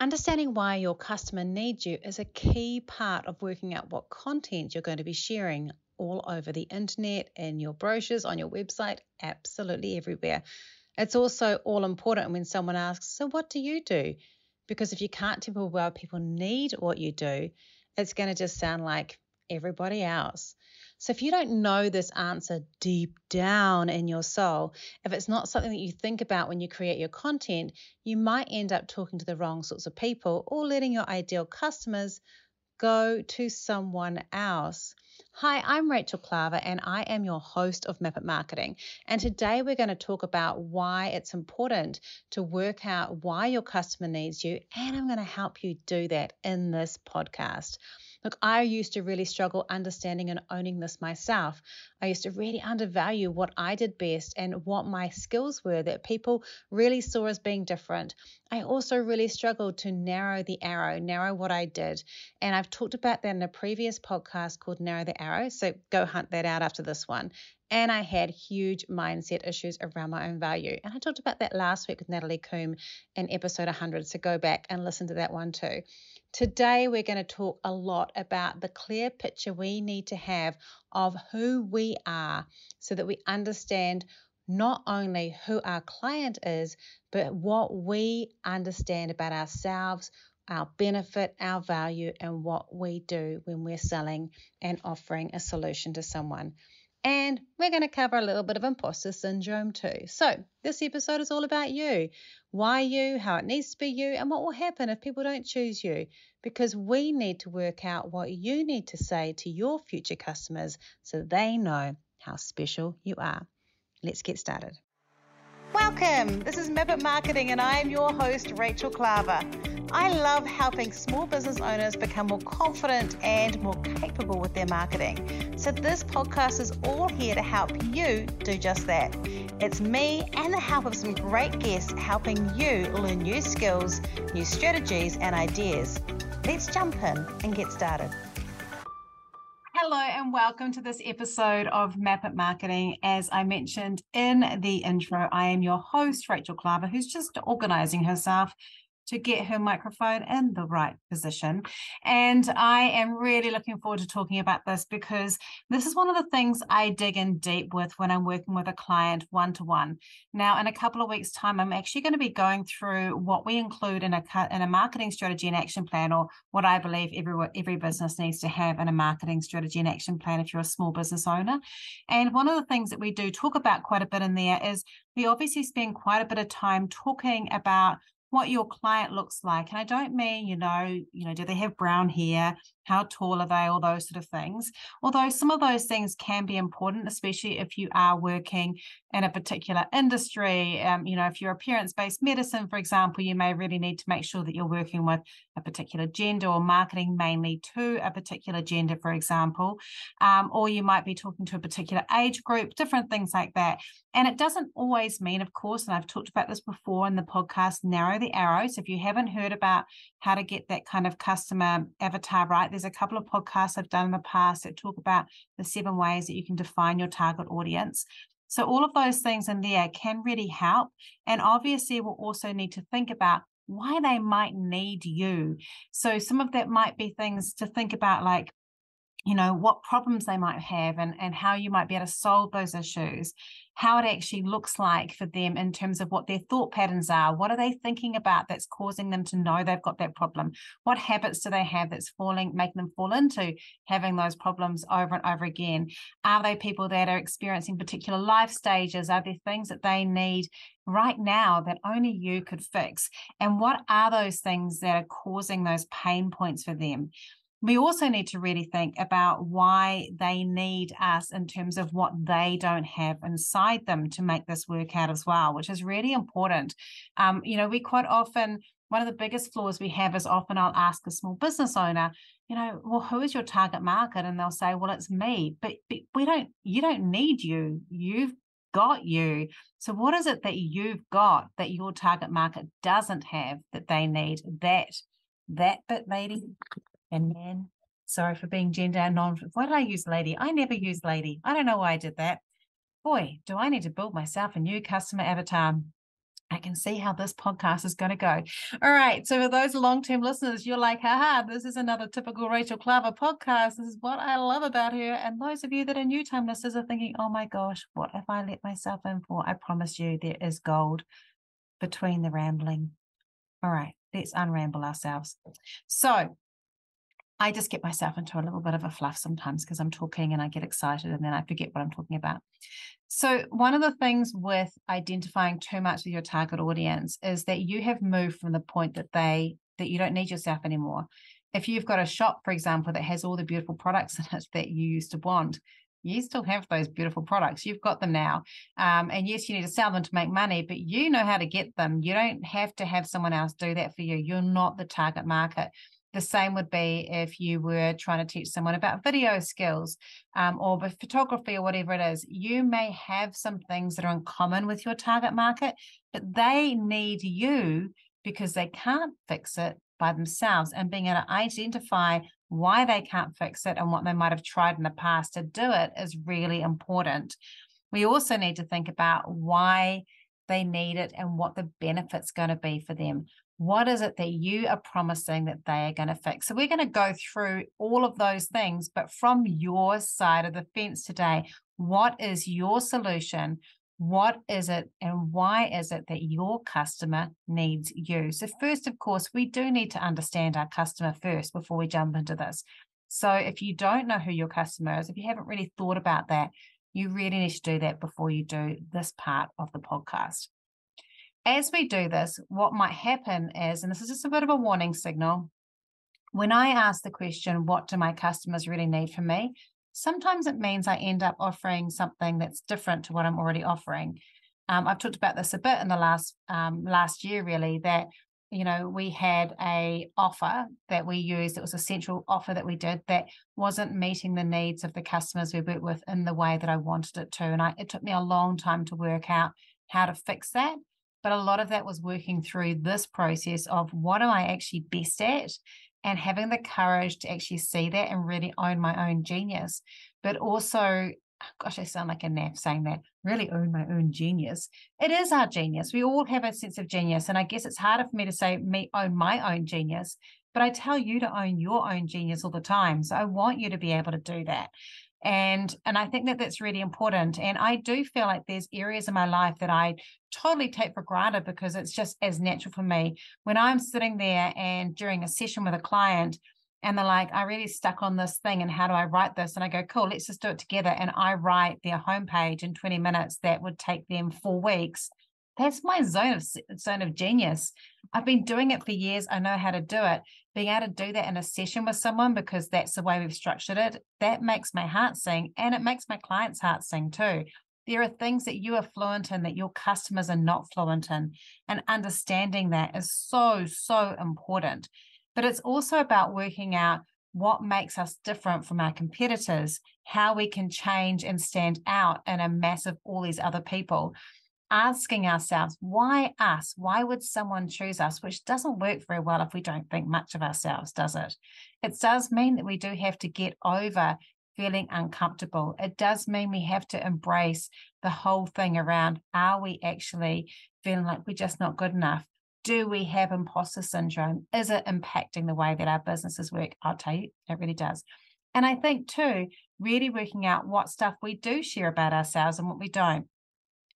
Understanding why your customer needs you is a key part of working out what content you're going to be sharing all over the internet, in your brochures, on your website, absolutely everywhere. It's also all important when someone asks, So, what do you do? Because if you can't tell people why people need what you do, it's going to just sound like everybody else. So if you don't know this answer deep down in your soul, if it's not something that you think about when you create your content, you might end up talking to the wrong sorts of people or letting your ideal customers go to someone else. Hi, I'm Rachel Klaver and I am your host of Map It Marketing. And today we're going to talk about why it's important to work out why your customer needs you. And I'm going to help you do that in this podcast. Look, I used to really struggle understanding and owning this myself. I used to really undervalue what I did best and what my skills were that people really saw as being different. I also really struggled to narrow the arrow, narrow what I did. And I've talked about that in a previous podcast called Narrow the Arrow. So go hunt that out after this one. And I had huge mindset issues around my own value. And I talked about that last week with Natalie Coombe in episode 100. So go back and listen to that one too. Today, we're going to talk a lot about the clear picture we need to have of who we are so that we understand not only who our client is, but what we understand about ourselves, our benefit, our value, and what we do when we're selling and offering a solution to someone. And we're going to cover a little bit of imposter syndrome too. So, this episode is all about you why you, how it needs to be you, and what will happen if people don't choose you. Because we need to work out what you need to say to your future customers so they know how special you are. Let's get started. Welcome. This is Map It Marketing, and I am your host, Rachel Klaver. I love helping small business owners become more confident and more capable with their marketing. So, this podcast is all here to help you do just that. It's me and the help of some great guests helping you learn new skills, new strategies, and ideas. Let's jump in and get started. Hello, and welcome to this episode of Map It Marketing. As I mentioned in the intro, I am your host, Rachel Klaver, who's just organizing herself to get her microphone in the right position. And I am really looking forward to talking about this because this is one of the things I dig in deep with when I'm working with a client one to one. Now, in a couple of weeks' time, I'm actually going to be going through what we include in a in a marketing strategy and action plan, or what I believe every every business needs to have in a marketing strategy and action plan if you're a small business owner. And one of the things that we do talk about quite a bit in there is we obviously spend quite a bit of time talking about what your client looks like. And I don't mean, you know, you know, do they have brown hair? How tall are they? All those sort of things. Although some of those things can be important, especially if you are working in a particular industry. Um, you know, if you're appearance-based medicine, for example, you may really need to make sure that you're working with a particular gender or marketing mainly to a particular gender, for example. Um, or you might be talking to a particular age group, different things like that. And it doesn't always mean, of course, and I've talked about this before in the podcast, narrow the arrows. If you haven't heard about how to get that kind of customer avatar right, there's a couple of podcasts I've done in the past that talk about the seven ways that you can define your target audience. So, all of those things in there can really help. And obviously, we'll also need to think about why they might need you. So, some of that might be things to think about, like, you know, what problems they might have and, and how you might be able to solve those issues how it actually looks like for them in terms of what their thought patterns are. What are they thinking about that's causing them to know they've got that problem? What habits do they have that's falling, making them fall into having those problems over and over again? Are they people that are experiencing particular life stages? Are there things that they need right now that only you could fix? And what are those things that are causing those pain points for them? We also need to really think about why they need us in terms of what they don't have inside them to make this work out as well, which is really important. Um, you know, we quite often, one of the biggest flaws we have is often I'll ask a small business owner, you know, well, who is your target market? And they'll say, well, it's me. But, but we don't, you don't need you. You've got you. So, what is it that you've got that your target market doesn't have that they need? That, that bit, lady and man. Sorry for being gender non. Why did I use lady? I never use lady. I don't know why I did that. Boy, do I need to build myself a new customer avatar. I can see how this podcast is going to go. All right. So, for those long term listeners, you're like, haha, this is another typical Rachel Klaver podcast. This is what I love about her. And those of you that are new time listeners are thinking, oh my gosh, what have I let myself in for? I promise you, there is gold between the rambling. All right. Let's unramble ourselves. So, I just get myself into a little bit of a fluff sometimes because I'm talking and I get excited and then I forget what I'm talking about. So, one of the things with identifying too much with your target audience is that you have moved from the point that they that you don't need yourself anymore. If you've got a shop, for example, that has all the beautiful products in it that you used to want, you still have those beautiful products. You've got them now. Um, and yes, you need to sell them to make money, but you know how to get them. You don't have to have someone else do that for you. You're not the target market. The same would be if you were trying to teach someone about video skills um, or photography or whatever it is. You may have some things that are in common with your target market, but they need you because they can't fix it by themselves. And being able to identify why they can't fix it and what they might have tried in the past to do it is really important. We also need to think about why they need it and what the benefit's going to be for them. What is it that you are promising that they are going to fix? So, we're going to go through all of those things, but from your side of the fence today, what is your solution? What is it, and why is it that your customer needs you? So, first, of course, we do need to understand our customer first before we jump into this. So, if you don't know who your customer is, if you haven't really thought about that, you really need to do that before you do this part of the podcast as we do this, what might happen is, and this is just a bit of a warning signal, when I ask the question, what do my customers really need from me? Sometimes it means I end up offering something that's different to what I'm already offering. Um, I've talked about this a bit in the last um, last year, really, that you know we had a offer that we used. It was a central offer that we did that wasn't meeting the needs of the customers we worked with in the way that I wanted it to, and I, it took me a long time to work out how to fix that. But a lot of that was working through this process of what am I actually best at and having the courage to actually see that and really own my own genius. But also, gosh, I sound like a naff saying that, really own my own genius. It is our genius. We all have a sense of genius. And I guess it's harder for me to say, me own my own genius, but I tell you to own your own genius all the time. So I want you to be able to do that and and i think that that's really important. And i do feel like there's areas in my life that i totally take for granted because it's just as natural for me. When i'm sitting there and during a session with a client and they're like i really stuck on this thing and how do i write this? And i go cool let's just do it together. And i write their homepage in 20 minutes that would take them four weeks that's my zone of zone of genius i've been doing it for years i know how to do it being able to do that in a session with someone because that's the way we've structured it, that makes my heart sing and it makes my clients' heart sing too. There are things that you are fluent in that your customers are not fluent in. And understanding that is so, so important. But it's also about working out what makes us different from our competitors, how we can change and stand out in a mass of all these other people asking ourselves, why us? Why would someone choose us? Which doesn't work very well if we don't think much of ourselves, does it? It does mean that we do have to get over feeling uncomfortable. It does mean we have to embrace the whole thing around are we actually feeling like we're just not good enough? Do we have imposter syndrome? Is it impacting the way that our businesses work? I'll tell you, it really does. And I think too, really working out what stuff we do share about ourselves and what we don't.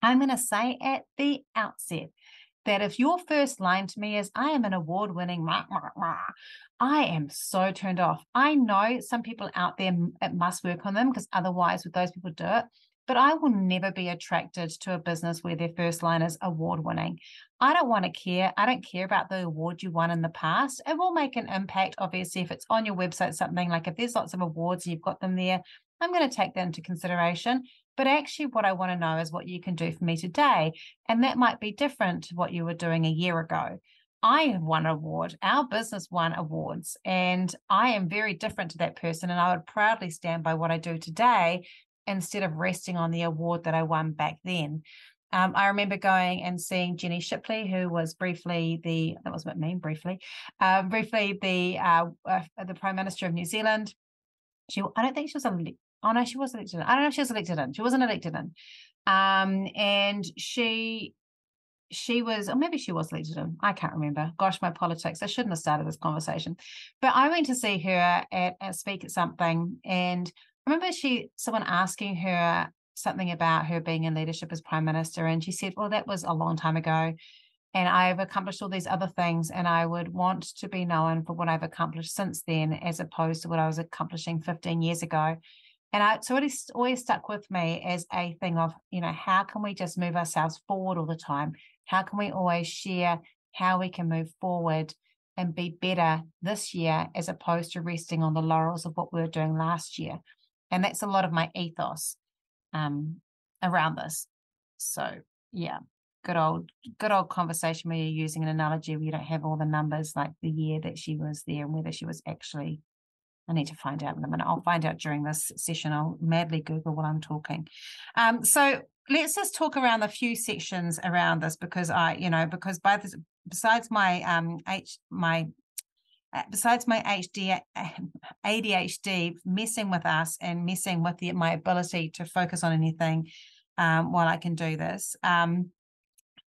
I'm going to say at the outset that if your first line to me is, I am an award winning, I am so turned off. I know some people out there, it must work on them because otherwise, would those people do it? But I will never be attracted to a business where their first line is award winning. I don't want to care. I don't care about the award you won in the past. It will make an impact, obviously, if it's on your website, something like if there's lots of awards and you've got them there, I'm going to take that into consideration. But actually, what I want to know is what you can do for me today. And that might be different to what you were doing a year ago. I won an award. Our business won awards, and I am very different to that person. And I would proudly stand by what I do today instead of resting on the award that I won back then. Um, I remember going and seeing Jenny Shipley, who was briefly the that was what mean briefly, um, briefly the uh, uh, the Prime Minister of New Zealand. She, I don't think she was a Oh no, she was elected. I don't know if she was elected in. She wasn't elected in. Um, and she she was, or maybe she was elected in, I can't remember. Gosh, my politics. I shouldn't have started this conversation. But I went to see her at, at speak at something, and I remember she someone asking her something about her being in leadership as prime minister, and she said, "Well, that was a long time ago." And I've accomplished all these other things, and I would want to be known for what I've accomplished since then, as opposed to what I was accomplishing 15 years ago. And I, so it always stuck with me as a thing of, you know, how can we just move ourselves forward all the time? How can we always share how we can move forward and be better this year as opposed to resting on the laurels of what we were doing last year? And that's a lot of my ethos um, around this. So yeah, good old good old conversation where you're using an analogy where you don't have all the numbers like the year that she was there and whether she was actually I need to find out in a minute. I'll find out during this session. I'll madly Google while I'm talking. Um, so let's just talk around the few sections around this because I, you know, because by this, besides my um H my uh, besides my HD ADHD messing with us and messing with the, my ability to focus on anything um, while I can do this. Um,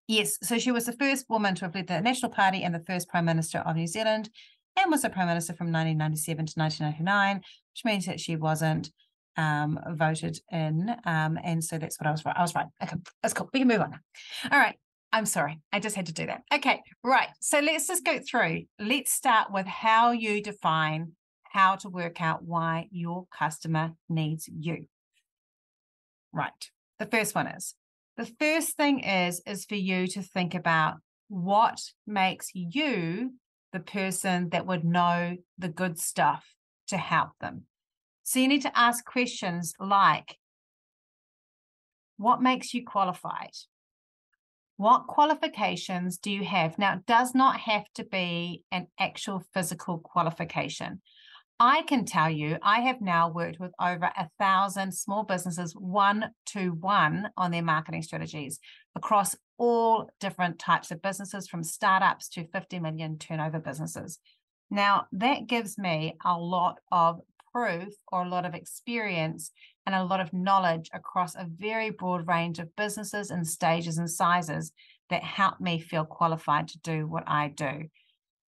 yes, so she was the first woman to have led the National Party and the first Prime Minister of New Zealand and was a prime minister from 1997 to 1999, which means that she wasn't um, voted in. Um, and so that's what I was right. I was right. Okay, that's cool. We can move on now. All right. I'm sorry. I just had to do that. Okay. Right. So let's just go through. Let's start with how you define how to work out why your customer needs you. Right. The first one is the first thing is is for you to think about what makes you the person that would know the good stuff to help them. So you need to ask questions like what makes you qualified? What qualifications do you have? Now, it does not have to be an actual physical qualification. I can tell you, I have now worked with over a thousand small businesses one to one on their marketing strategies across all different types of businesses, from startups to 50 million turnover businesses. Now, that gives me a lot of proof or a lot of experience and a lot of knowledge across a very broad range of businesses and stages and sizes that help me feel qualified to do what I do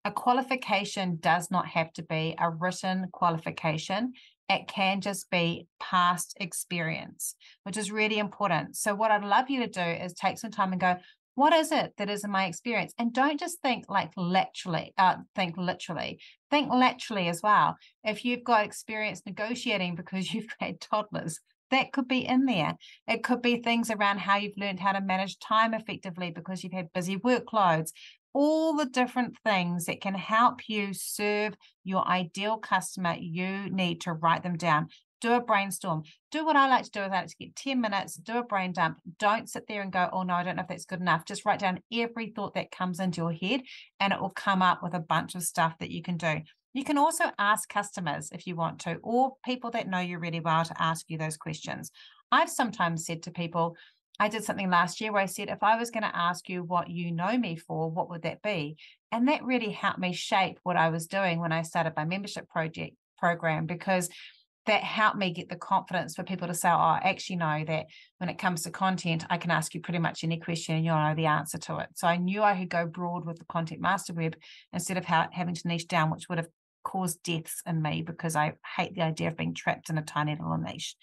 a qualification does not have to be a written qualification. It can just be past experience, which is really important. So, what I'd love you to do is take some time and go, what is it that is in my experience? And don't just think like literally, uh, think literally, think laterally as well. If you've got experience negotiating because you've had toddlers, that could be in there. It could be things around how you've learned how to manage time effectively because you've had busy workloads all the different things that can help you serve your ideal customer, you need to write them down. Do a brainstorm. Do what I like to do is I to get 10 minutes, do a brain dump. Don't sit there and go, oh no, I don't know if that's good enough. Just write down every thought that comes into your head and it will come up with a bunch of stuff that you can do. You can also ask customers if you want to, or people that know you really well to ask you those questions. I've sometimes said to people, I did something last year where I said, if I was going to ask you what you know me for, what would that be? And that really helped me shape what I was doing when I started my membership project program because that helped me get the confidence for people to say, oh, I actually know that when it comes to content, I can ask you pretty much any question and you'll know the answer to it. So I knew I could go broad with the content master web instead of ha- having to niche down, which would have caused deaths in me because I hate the idea of being trapped in a tiny little niche.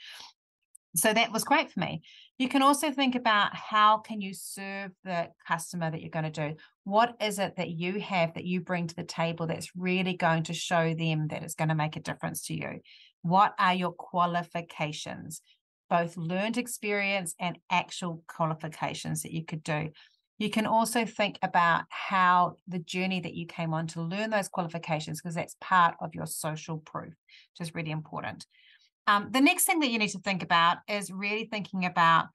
So that was great for me. You can also think about how can you serve the customer that you're going to do? What is it that you have that you bring to the table that's really going to show them that it's going to make a difference to you? What are your qualifications? Both learned experience and actual qualifications that you could do. You can also think about how the journey that you came on to learn those qualifications, because that's part of your social proof, which is really important. Um, the next thing that you need to think about is really thinking about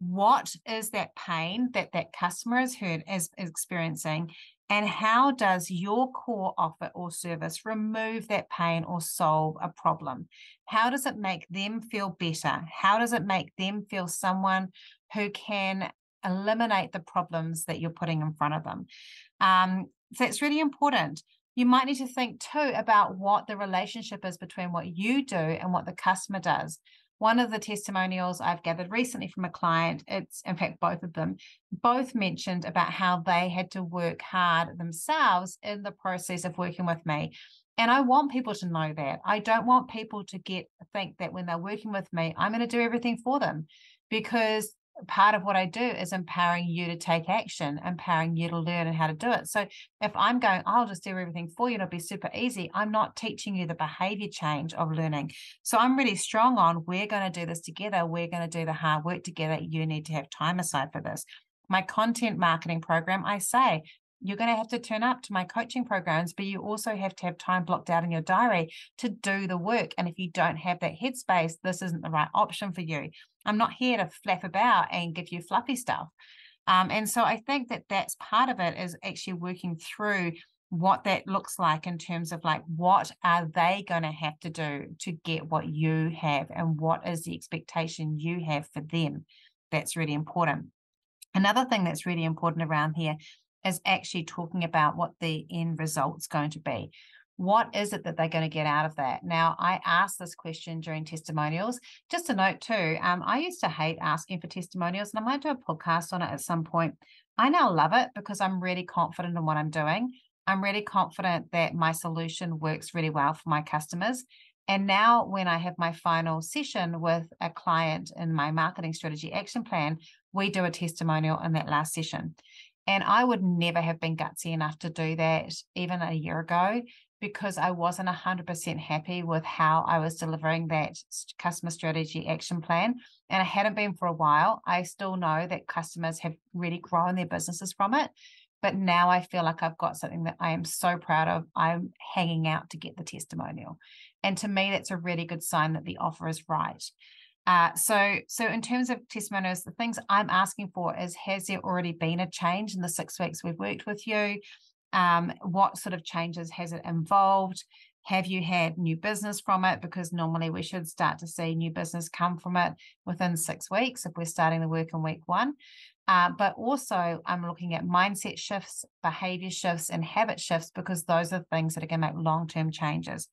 what is that pain that that customer is heard is, is experiencing and how does your core offer or service remove that pain or solve a problem? How does it make them feel better? How does it make them feel someone who can eliminate the problems that you're putting in front of them? Um, so it's really important you might need to think too about what the relationship is between what you do and what the customer does. one of the testimonials I've gathered recently from a client, it's in fact both of them, both mentioned about how they had to work hard themselves in the process of working with me. And I want people to know that. I don't want people to get think that when they're working with me, I'm going to do everything for them because part of what I do is empowering you to take action, empowering you to learn and how to do it. So if I'm going, I'll just do everything for you, it'll be super easy. I'm not teaching you the behavior change of learning. So I'm really strong on we're going to do this together. We're going to do the hard work together. You need to have time aside for this. My content marketing program, I say, you're going to have to turn up to my coaching programs, but you also have to have time blocked out in your diary to do the work. And if you don't have that headspace, this isn't the right option for you. I'm not here to flap about and give you fluffy stuff. Um, and so I think that that's part of it is actually working through what that looks like in terms of like what are they going to have to do to get what you have and what is the expectation you have for them that's really important another thing that's really important around here is actually talking about what the end result's going to be what is it that they're going to get out of that? Now, I asked this question during testimonials. Just a note too, um, I used to hate asking for testimonials, and I might do a podcast on it at some point. I now love it because I'm really confident in what I'm doing. I'm really confident that my solution works really well for my customers. And now, when I have my final session with a client in my marketing strategy action plan, we do a testimonial in that last session. And I would never have been gutsy enough to do that even a year ago because I wasn't 100% happy with how I was delivering that customer strategy action plan. And I hadn't been for a while. I still know that customers have really grown their businesses from it. But now I feel like I've got something that I am so proud of. I'm hanging out to get the testimonial. And to me, that's a really good sign that the offer is right. Uh, so, so in terms of testimonials, the things I'm asking for is: Has there already been a change in the six weeks we've worked with you? Um, what sort of changes has it involved? Have you had new business from it? Because normally we should start to see new business come from it within six weeks if we're starting the work in week one. Uh, but also, I'm looking at mindset shifts, behavior shifts, and habit shifts because those are things that are going to make long term changes.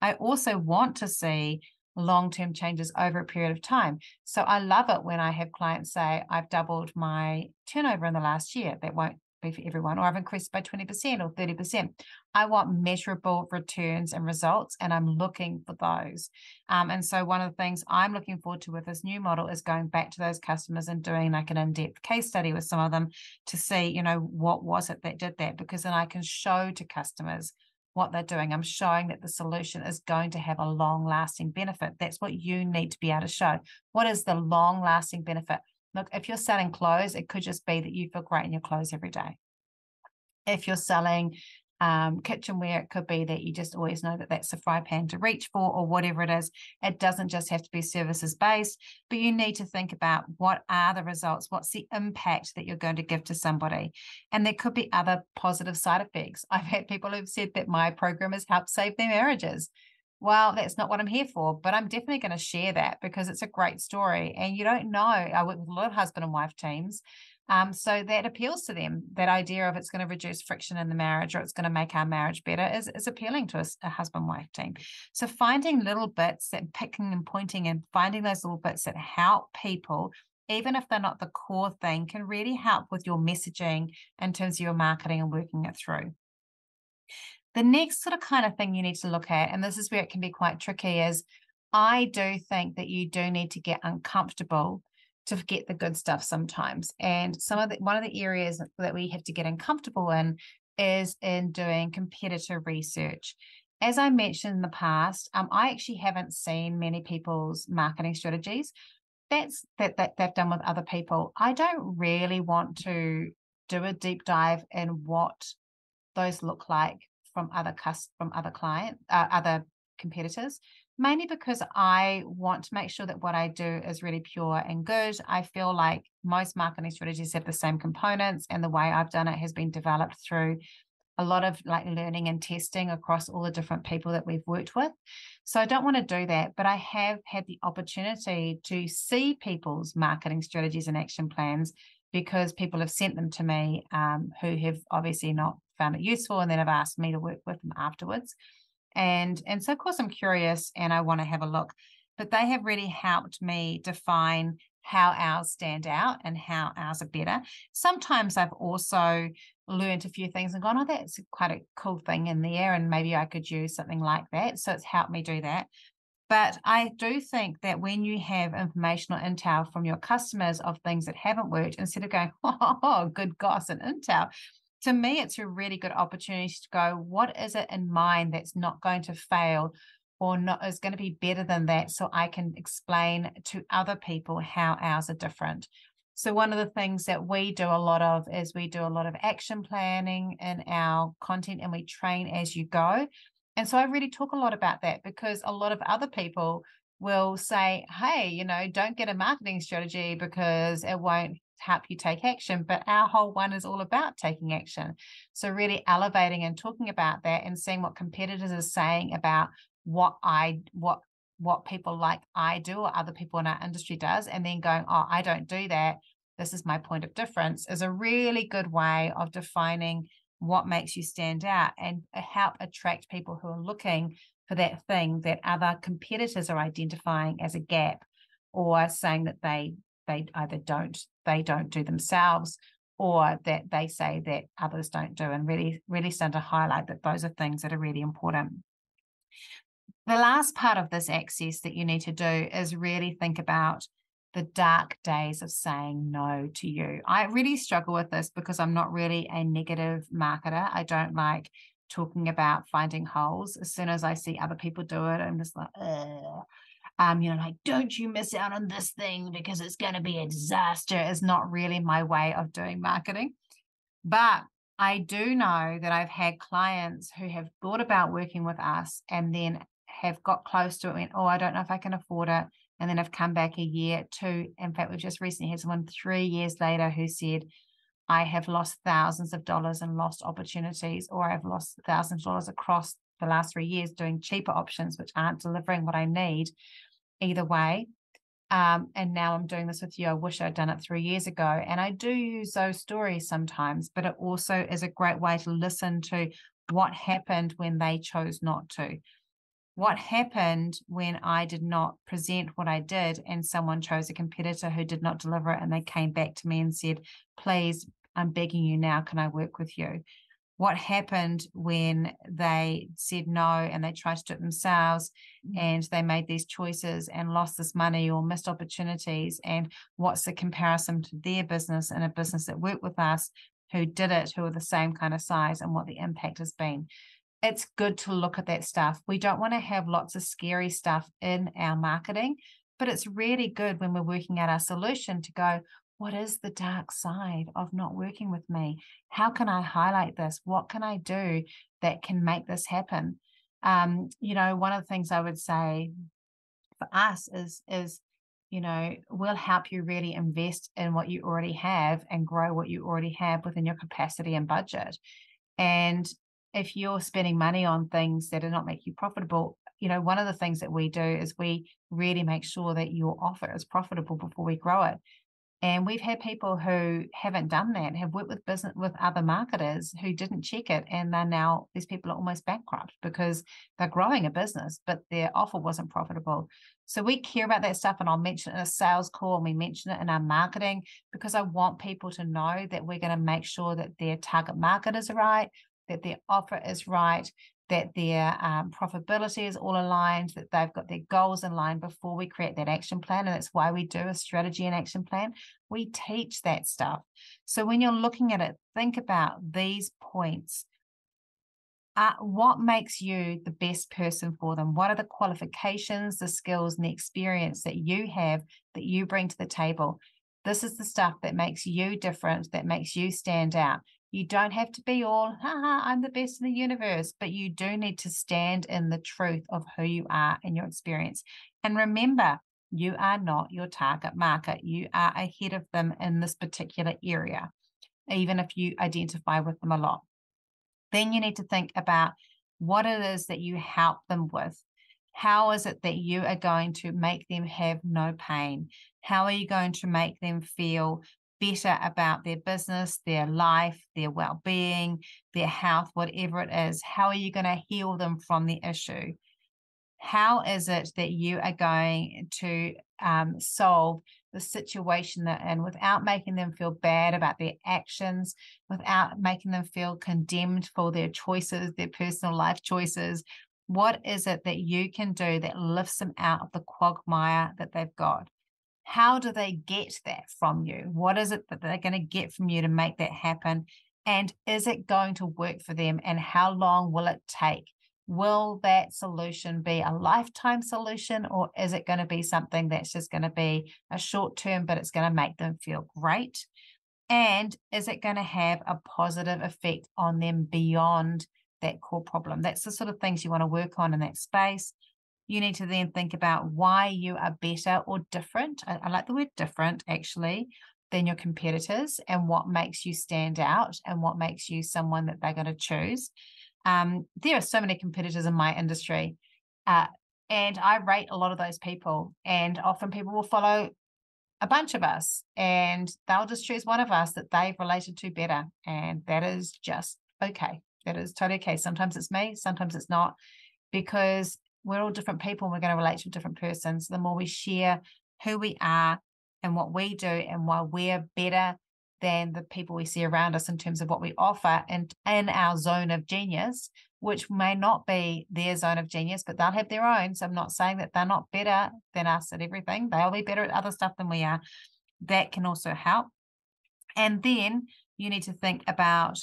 I also want to see long term changes over a period of time. So I love it when I have clients say, I've doubled my turnover in the last year. That won't be for everyone, or I've increased by 20% or 30%. I want measurable returns and results, and I'm looking for those. Um, and so, one of the things I'm looking forward to with this new model is going back to those customers and doing like an in depth case study with some of them to see, you know, what was it that did that? Because then I can show to customers what they're doing. I'm showing that the solution is going to have a long lasting benefit. That's what you need to be able to show. What is the long lasting benefit? Look, if you're selling clothes, it could just be that you feel great in your clothes every day. If you're selling um, kitchenware, it could be that you just always know that that's the fry pan to reach for, or whatever it is. It doesn't just have to be services based, but you need to think about what are the results, what's the impact that you're going to give to somebody. And there could be other positive side effects. I've had people who've said that my program has helped save their marriages well, that's not what I'm here for, but I'm definitely going to share that because it's a great story. And you don't know, I work with a lot of husband and wife teams. Um, so that appeals to them. That idea of it's going to reduce friction in the marriage or it's going to make our marriage better is, is appealing to a, a husband wife team. So finding little bits that picking and pointing and finding those little bits that help people even if they're not the core thing, can really help with your messaging in terms of your marketing and working it through. The next sort of kind of thing you need to look at, and this is where it can be quite tricky, is I do think that you do need to get uncomfortable to get the good stuff sometimes. And some of the one of the areas that we have to get uncomfortable in is in doing competitor research. As I mentioned in the past, um, I actually haven't seen many people's marketing strategies. That's that that they've done with other people. I don't really want to do a deep dive in what those look like from other cus- from other client uh, other competitors mainly because I want to make sure that what I do is really pure and good. I feel like most marketing strategies have the same components, and the way I've done it has been developed through a lot of like learning and testing across all the different people that we've worked with. So I don't want to do that, but I have had the opportunity to see people's marketing strategies and action plans because people have sent them to me um, who have obviously not found it useful and then have asked me to work with them afterwards. And and so of course I'm curious and I want to have a look. but they have really helped me define how ours stand out and how ours are better. Sometimes I've also learned a few things and gone, oh, that's quite a cool thing in there. And maybe I could use something like that. So it's helped me do that. But I do think that when you have informational intel from your customers of things that haven't worked, instead of going, oh, good goss and intel, to me, it's a really good opportunity to go, what is it in mine that's not going to fail or not is going to be better than that so I can explain to other people how ours are different. So one of the things that we do a lot of is we do a lot of action planning in our content and we train as you go. And so I really talk a lot about that because a lot of other people will say, hey, you know, don't get a marketing strategy because it won't help you take action. But our whole one is all about taking action. So really elevating and talking about that and seeing what competitors are saying about what I what what people like I do or other people in our industry does, and then going, oh, I don't do that. This is my point of difference is a really good way of defining what makes you stand out and help attract people who are looking for that thing that other competitors are identifying as a gap or saying that they they either don't they don't do themselves or that they say that others don't do and really really start to highlight that those are things that are really important the last part of this access that you need to do is really think about the dark days of saying no to you. I really struggle with this because I'm not really a negative marketer. I don't like talking about finding holes. As soon as I see other people do it, I'm just like, Ugh. Um, you know, like, don't you miss out on this thing because it's going to be a disaster is not really my way of doing marketing. But I do know that I've had clients who have thought about working with us and then have got close to it, and went, oh, I don't know if I can afford it. And then have come back a year, two. In fact, we've just recently had someone three years later who said, I have lost thousands of dollars and lost opportunities, or I've lost thousands of dollars across the last three years doing cheaper options, which aren't delivering what I need either way. Um, and now I'm doing this with you. I wish I'd done it three years ago. And I do use those stories sometimes, but it also is a great way to listen to what happened when they chose not to what happened when I did not present what I did and someone chose a competitor who did not deliver it and they came back to me and said, please, I'm begging you now, can I work with you? What happened when they said no and they tried to do it themselves mm-hmm. and they made these choices and lost this money or missed opportunities? And what's the comparison to their business and a business that worked with us who did it, who are the same kind of size, and what the impact has been? it's good to look at that stuff. We don't want to have lots of scary stuff in our marketing, but it's really good when we're working out our solution to go, what is the dark side of not working with me? How can I highlight this? What can I do that can make this happen? Um, you know, one of the things I would say for us is is you know, we'll help you really invest in what you already have and grow what you already have within your capacity and budget. And if you're spending money on things that are not making you profitable, you know, one of the things that we do is we really make sure that your offer is profitable before we grow it. And we've had people who haven't done that, have worked with business with other marketers who didn't check it. And they're now, these people are almost bankrupt because they're growing a business, but their offer wasn't profitable. So we care about that stuff. And I'll mention it in a sales call and we mention it in our marketing because I want people to know that we're going to make sure that their target market is right that their offer is right, that their um, profitability is all aligned, that they've got their goals in line before we create that action plan. And that's why we do a strategy and action plan. We teach that stuff. So when you're looking at it, think about these points. Uh, what makes you the best person for them? What are the qualifications, the skills, and the experience that you have that you bring to the table? This is the stuff that makes you different, that makes you stand out. You don't have to be all, haha, I'm the best in the universe, but you do need to stand in the truth of who you are and your experience. And remember, you are not your target market. You are ahead of them in this particular area, even if you identify with them a lot. Then you need to think about what it is that you help them with. How is it that you are going to make them have no pain? How are you going to make them feel better about their business, their life, their well being, their health, whatever it is? How are you going to heal them from the issue? how is it that you are going to um, solve the situation that and without making them feel bad about their actions, without making them feel condemned for their choices, their personal life choices. What is it that you can do that lifts them out of the quagmire that they've got? How do they get that from you? What is it that they're going to get from you to make that happen? And is it going to work for them? And how long will it take? will that solution be a lifetime solution or is it going to be something that's just going to be a short term but it's going to make them feel great and is it going to have a positive effect on them beyond that core problem that's the sort of things you want to work on in that space you need to then think about why you are better or different I, I like the word different actually than your competitors and what makes you stand out and what makes you someone that they're going to choose um, there are so many competitors in my industry. Uh, and I rate a lot of those people. And often people will follow a bunch of us and they'll just choose one of us that they've related to better. And that is just okay. That is totally okay. Sometimes it's me, sometimes it's not, because we're all different people and we're going to relate to different person. So the more we share who we are and what we do and why we're better than the people we see around us in terms of what we offer and in our zone of genius, which may not be their zone of genius, but they'll have their own. So I'm not saying that they're not better than us at everything. They'll be better at other stuff than we are. That can also help. And then you need to think about,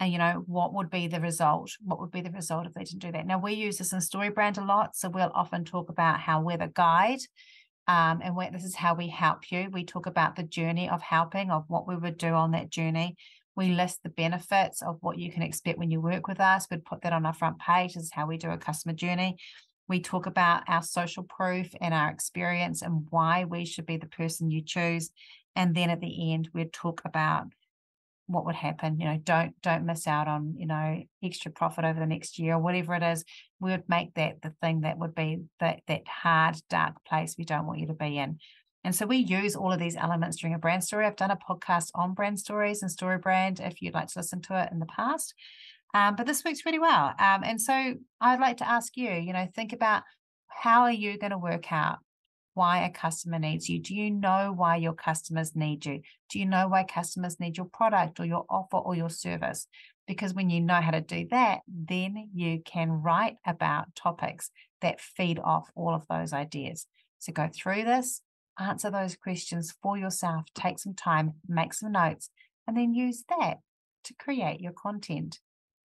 uh, you know, what would be the result? What would be the result if they didn't do that? Now, we use this in StoryBrand a lot. So we'll often talk about how we're the guide um, and this is how we help you. We talk about the journey of helping, of what we would do on that journey. We list the benefits of what you can expect when you work with us. We'd put that on our front page. This is how we do a customer journey. We talk about our social proof and our experience and why we should be the person you choose. And then at the end, we'd talk about what would happen you know don't don't miss out on you know extra profit over the next year or whatever it is we would make that the thing that would be that that hard dark place we don't want you to be in. And so we use all of these elements during a brand story. I've done a podcast on brand stories and story brand if you'd like to listen to it in the past um, but this works really well um, and so i'd like to ask you you know think about how are you going to work out why a customer needs you? Do you know why your customers need you? Do you know why customers need your product or your offer or your service? Because when you know how to do that, then you can write about topics that feed off all of those ideas. So go through this, answer those questions for yourself, take some time, make some notes, and then use that to create your content.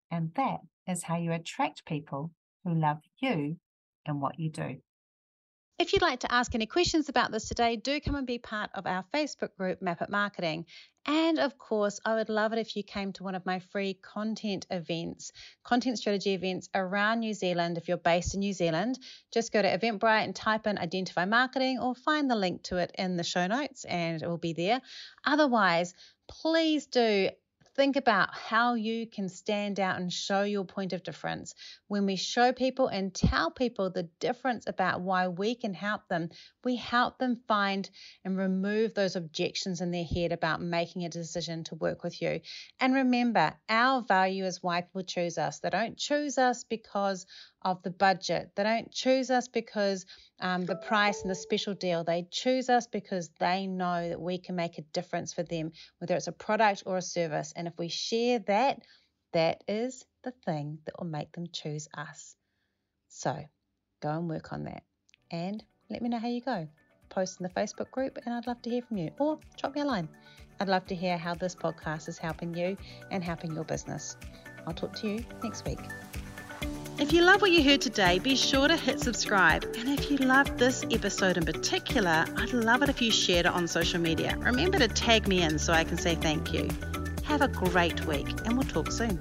And that is how you attract people who love you and what you do. If you'd like to ask any questions about this today, do come and be part of our Facebook group, Map It Marketing. And of course, I would love it if you came to one of my free content events, content strategy events around New Zealand. If you're based in New Zealand, just go to Eventbrite and type in Identify Marketing or find the link to it in the show notes and it will be there. Otherwise, please do think about how you can stand out and show your point of difference. When we show people and tell people the difference about why we can help them, we help them find and remove those objections in their head about making a decision to work with you. And remember, our value is why people choose us. They don't choose us because of the budget. They don't choose us because um, the price and the special deal. They choose us because they know that we can make a difference for them, whether it's a product or a service. And if we share that, that is the thing that will make them choose us. So go and work on that. And let me know how you go. Post in the Facebook group, and I'd love to hear from you. Or drop me a line. I'd love to hear how this podcast is helping you and helping your business. I'll talk to you next week. If you love what you heard today, be sure to hit subscribe. And if you loved this episode in particular, I'd love it if you shared it on social media. Remember to tag me in so I can say thank you. Have a great week, and we'll talk soon.